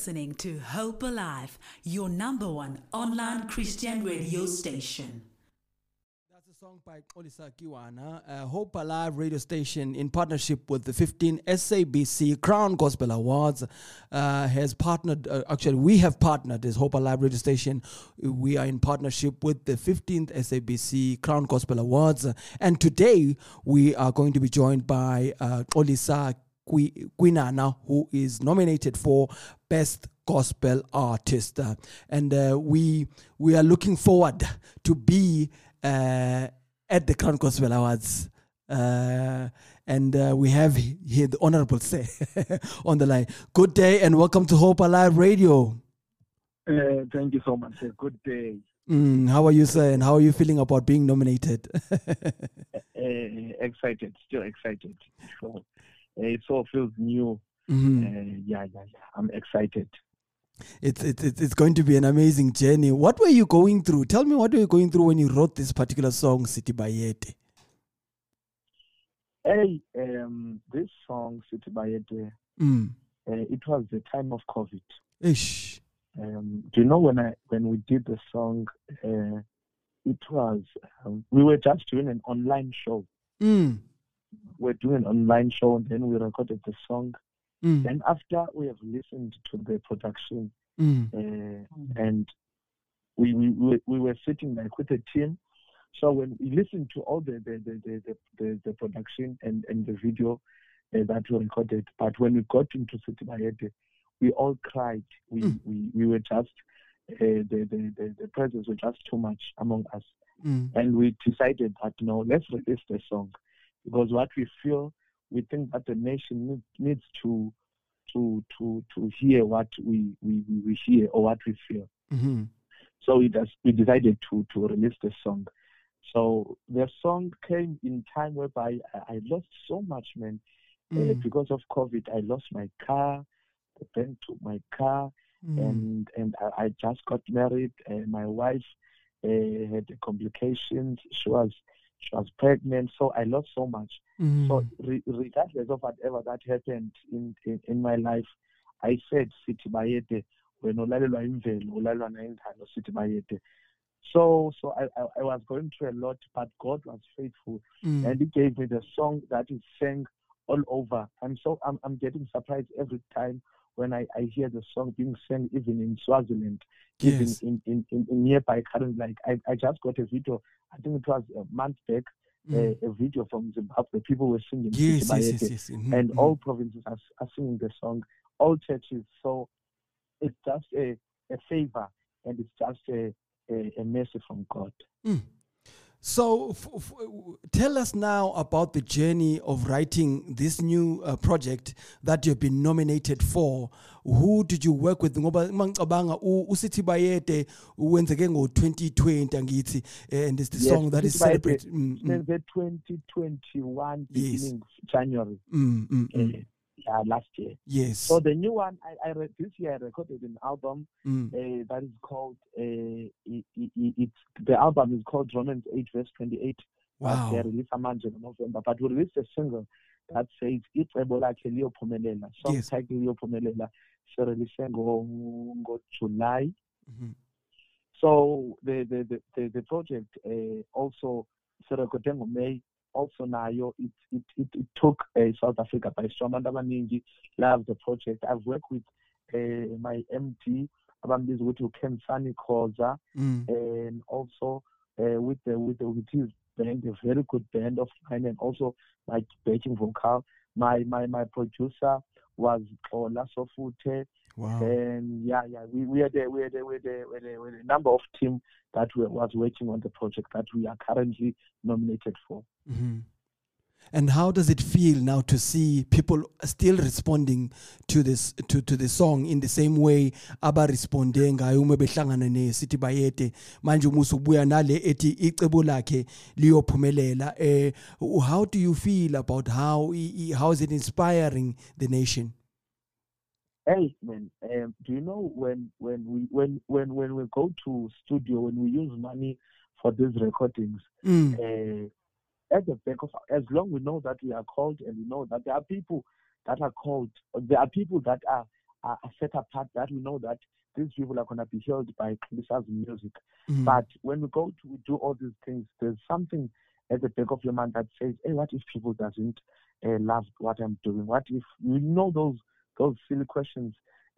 listening to Hope Alive, your number one online Christian radio station. That's a song by Xolisa Kwinana, uh, Hope Alive radio station in partnership with the 15 SABC Crown Gospel Awards uh, has partnered, uh, actually we have partnered as Hope Alive radio station. We are in partnership with the 15th SABC Crown Gospel Awards. And today we are going to be joined by uh, Xolisa Kwinana, who is nominated for Best Gospel Artist. And uh, we we are looking forward to be uh, at the Crown Gospel Awards. Uh, and uh, we have here the Honorable Say on the line. Good day and welcome to Hope Alive Radio. Uh, thank you so much. Good day. Mm, how are you, sir? And how are you feeling about being nominated? Uh, excited, still excited. It all feels new. Mhm. Uh, yeah, yeah, yeah. I'm excited. It's, it's it's it's going to be an amazing journey. What were you going through? Tell me what were you going through when you wrote this particular song, Sithi Bayete? Hey, um, this song, Sithi Bayete, Mm. uh, it was the time of COVID. Ish. Um, do you know when I when we did the song? Uh, it was um, we were just doing an online show. Mm. We're doing an online show, and then we recorded the song. Mm. Then after we have listened to the production, Mm. uh, and we, we we we were sitting like with a team. So when we listened to all the the the the, the, the, the production and, and the video uh, that we recorded, but when we got into Sithi Bayete, we all cried. We Mm. we, we were just uh, the, the the the presence was just too much among us, Mm. and we decided that no, let's release the song because what we feel, we think that the nation needs to to to to hear what we, we, we hear or what we feel. Mhm. So we just we decided to to release the song. So the song came in time whereby I, I lost so much, man. Uh, Mm. because of COVID, I lost my car. The bank took my car, Mm. and and I, I just got married. And my wife uh, had complications. She was she was pregnant, so I lost so much. Mm. So re- regardless of whatever that happened in, in, in my life, I said Sithi Bayete wena ulalelwa imvelo ulalelwa nayindalo Sithi Bayete. So so I, I, I was going through a lot, but God was faithful Mm. and He gave me the song that is sang all over. I'm so I'm I'm getting surprised every time when I, I hear the song being sung even in Swaziland, even Yes. in, in, in, in nearby current like I, I just got a video, I think it was a month back, Mm. a, a video from Zimbabwe. People were singing Yes, yes, yes, yes. Mhm, and all provinces are, are singing the song, all churches. So it's just a, a favor and it's just a, a, a mercy from God. So, f- f- tell us now about the journey of writing this new uh, project that you've been nominated for. Who did you work with? Ngoba mangicabanga uSithi Bayete wenzeke ngo-2020 angithi and it's the Yes, song that is celebrated. Mm, mm, Since the 2021 Yes. January mm, mm, mm. Uh, last year. Yes. So the new one, I, I re- this year I recorded an album Mm, uh, that is called, uh, it, it, it's the album is called Romans 8 verse 28. Wow. Wow. release manje in November, but we released a single that says icebo lakhe liyophumelela. Song Yes. title liyophumelela. Sirelease ngo ngo-July. Mhm. So the the the, the, the project uh, also sirekhode ngo-May also nayo it it it, it took uh, South Africa by storm. Abantu abaningi love the project. I've worked with uh, my MD abambiza ukuthi uKen Sani Khoza Mm, and also uh, with the with the with his band, a very good band of mine, and also my backing vocal. My my my producer was Ola Sofute, wow. and yeah yeah we we had a we had a we had a, we had a, we had a number of team that were, was working on the project that we are currently nominated for. Mhm. And how does it feel now to see people still responding to this to, to the song in the same way abaresponde ngayo uma behlangana Bayete manje uma usubuya nale ethi icebo lakhe liyophumelela eh how do you feel about how how is it inspiring the nation Hey man, um, do you know when when we when when when we go to studio when we use money for these recordings, mm. uh, at the back of as long we know that we are called and we know that there are people that are called there are people that are are set apart that we know that these people are going to be healed by Xolisa's music. Mm. But when we go to do all these things, there's something at the back of your mind that says, "Hey, what if people doesn't uh, love what I'm doing? What if you know those those silly questions?"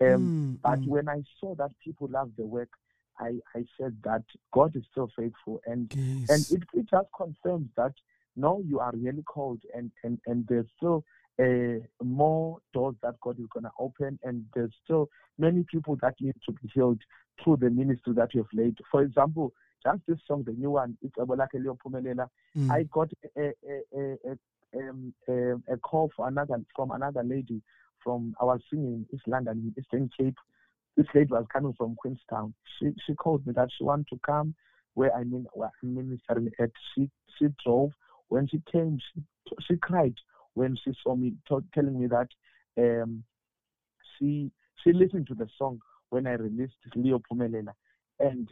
Um, Mm, but mm. when I saw that people love the work, I, I said that God is still faithful, and yes. and it, it just confirms that no, you are really called, and and and there's still uh, more doors that God is going to open, and there's still many people that need to be healed through the ministry that you have laid. For example, just this song, the new one, it's Abolake Leophumelela. Mm. I got a a, a, a, um, a, a call for another from another lady from I was singing in East London, in Eastern Cape. This lady was coming from Queenstown. She she called me that she wanted to come where I mean where I'm ministering at. She she drove. When she came, she she cried when she saw me to- telling me that um she she listened to the song when I released Leo Pumelela and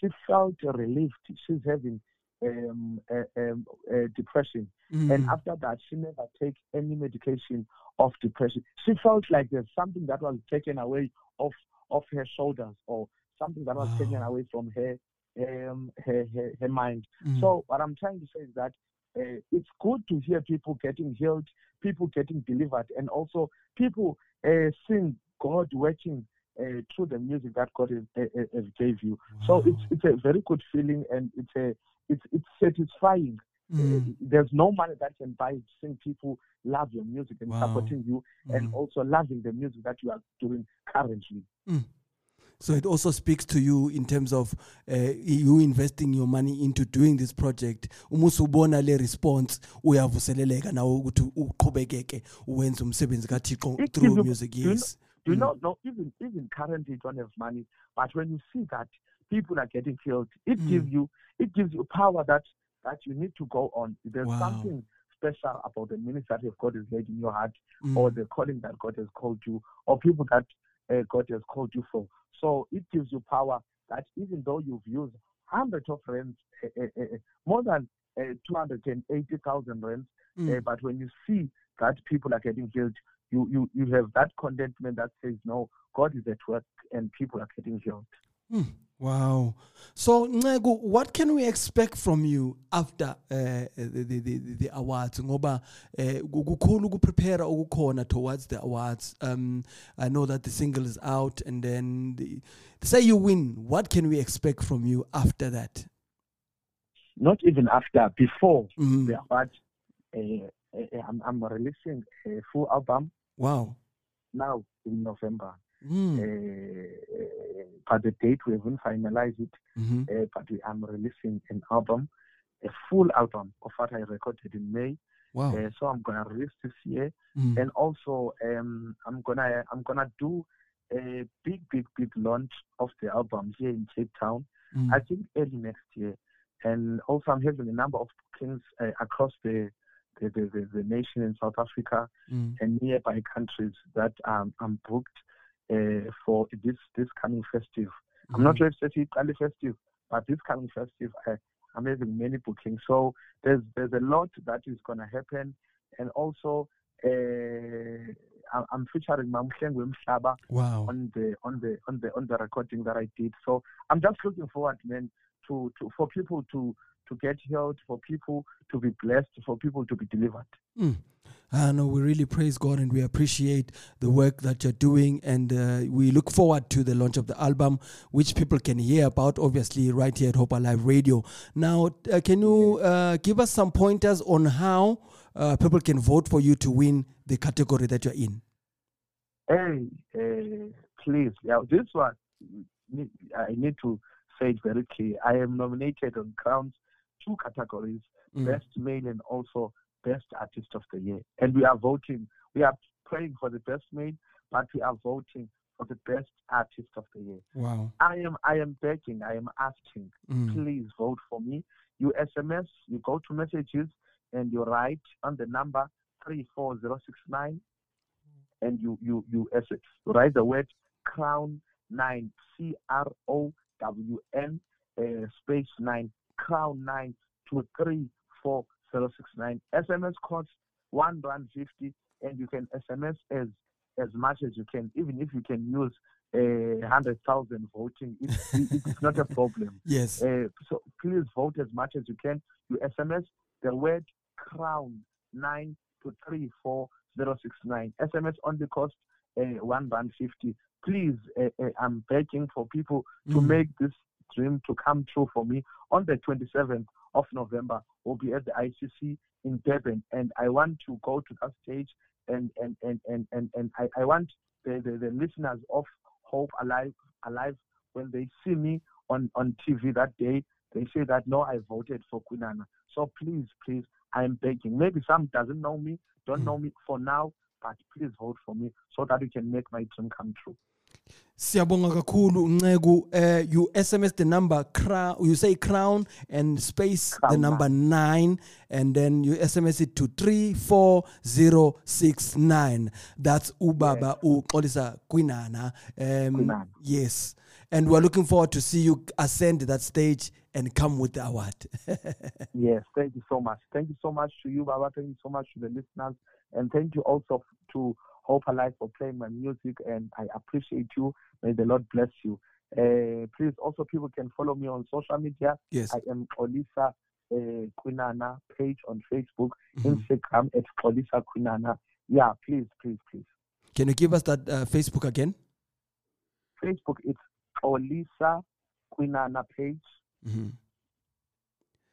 she felt relieved. She's having um, uh, um, uh, depression. Mm. and after that she never take any medication of depression. She felt like there's something that was taken away off of her shoulders or something that was taken away from her um her her, her mind. Mm. so what i'm trying to say is that uh, it's good to hear people getting healed people getting delivered and also people uh, seeing god working uh, through the music that god has, uh, uh, has gave you. So it's it's a very good feeling and it's a it's it's satisfying Mm. there's no money that can buy it, seeing people love your music and Wow. supporting you and Mm. also loving the music that you are doing currently. So it also speaks to you in terms of uh, you investing your money into doing this project. Uma usubona le response uyavuseleleka nawe ukuthi uqhubekeke uwenze umsebenzi kaThixo through music. do you know- Yes. You Mm. know, no, even even currently you don't have money, but when you see that people are getting killed, it Mm. gives you it gives you power that that you need to go on. There's Wow. something special about the ministry of God is laid in your heart, Mm. or the calling that God has called you, or people that uh, God has called you for. So it gives you power that even though you've used hundreds of rands, uh, uh, uh, more than uh, 280,000 rands, uh, Mm. but when you see that people are getting healed, you, you, you have that contentment that says, no, God is at work and people are getting healed. Mm. Wow. So Ncegu, what can we expect from you after uh, the, the, the, the awards? Ngoba uh, kukhulu ukuprepare okukhona towards the awards. Um, I know that the single is out and then the, say you win, what can we expect from you after that? Not even after, before Mm. the award, uh, uh, I'm, I'm releasing a full album Wow. now in November. Mm. Uh, but the date we haven't finalized it, hmm uh, but we, I'm releasing an album, a full album of what I recorded in May. Wow. Uh, so I'm gonna release this year, Mm. and also um, I'm gonna I'm gonna do a big big big launch of the album here in Cape Town. Mm. I think early next year, and also I'm having a number of bookings uh, across the the, the, the the nation in South Africa Mm. and nearby countries that um, I'm booked uh, for this this coming festive. I'm not Mhm. sure if it's actually festive, but this coming festive, I, I'm having many bookings. So there's there's a lot that is going to happen, and also uh, I'm featuring Mamhlengwe Mhlaba Wow. on the on the on the on the recording that I did. So I'm just looking forward, man, to, to for people to to get healed, for people to be blessed, for people to be delivered. Mm. I know we really praise God and we appreciate the work that you're doing, and uh, we look forward to the launch of the album, which people can hear about, obviously, right here at Hope Alive Radio. Now, uh, can you uh, give us some pointers on how uh, people can vote for you to win the category that you're in? Hey, uh, please, yeah, this one I need to say it very clear. I am nominated on Crown's two categories: Mm. Best Male and also Best Artist of the Year. And we are voting. We are praying for the Best Male, but we are voting for the Best Artist of the Year. Wow. I am, I am begging, I am asking. Mm. Please vote for me. You SMS, you go to messages, and you write on the number three four zero six nine and you you you you write the word crown nine C R O W N uh, space nine crown nine to three four zero six nine. SMS costs one rand fifty, and you can SMS as as much as you can, even if you can use a uh, hundred thousand voting, it's, it's not a problem. Yes. Uh, so please vote as much as you can. You SMS the word crown nine to three four zero six nine. SMS only cost uh, one rand fifty. Please, uh, I'm begging for people to Mm. make this dream to come true for me. On the 27th of November, we'll be at the ICC in Durban, and I want to go to that stage, and and and and and, and I, I want the, the, the listeners of Hope Alive Alive when they see me on on TV that day, they say that no, I voted for Kwinana. So please, please, I'm begging. Maybe some doesn't know me, don't Mm. know me for now, but please vote for me so that we can make my dream come true. Siyabonga kakhulu Nceku. Uh, you SMS the number crown. You say crown and space the number nine, and then you SMS it to three four zero six nine. That's Ubaba Uxolisa Kwinana. Um, yes, and we're looking forward to see you ascend that stage and come with the award. Yes, thank you so much. Thank you so much to you, Baba. Thank you so much to the listeners. And thank you also to Hope Alive for playing my music. And I appreciate you. May the Lord bless you. Uh, please, also, people can follow me on social media. yes. I am Olisa uh, Quinana page on Facebook, Mhm. Instagram at Xolisa Kwinana. Yeah, please, please, please. Can you give us that uh, Facebook again? Facebook, it's Xolisa Kwinana page, Mhm.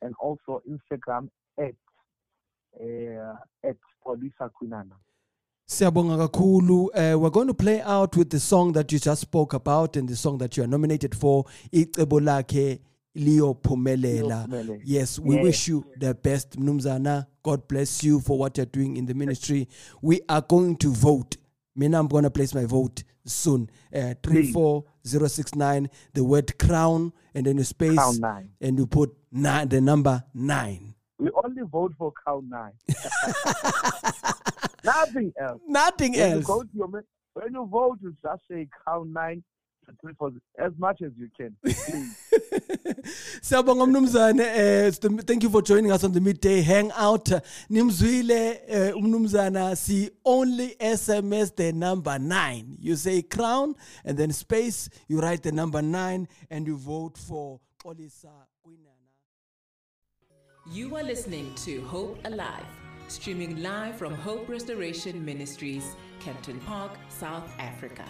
and also Instagram at uh, at Xolisa Kwinana. Siyabonga kakhulu. Uh, we're going to play out with the song that you just spoke about and the song that you are nominated for, Icebo lakhe liyophumelela. Liyophumelela. Yes, we Yeah. wish you the best, Mnumzana. God bless you for what you're doing in the ministry. We are going to vote. Mina, I'm going to place my vote soon. Uh, 34069, the word crown, and then a space, Crown nine. and you put nine, the number nine. We only vote for count nine. Nothing else. Nothing When you else. go to your when you vote, you just say count nine to three as much as you can. Please. Siyabonga mnumzane eh thank you for joining us on the midday hangout nimzwile eh, umnumzana si only SMS the number 9 you say crown and then space you write the number 9 and you vote for Xolisa Kwinana You are listening to Hope Alive, streaming live from Hope Restoration Ministries, Kempton Park, South Africa.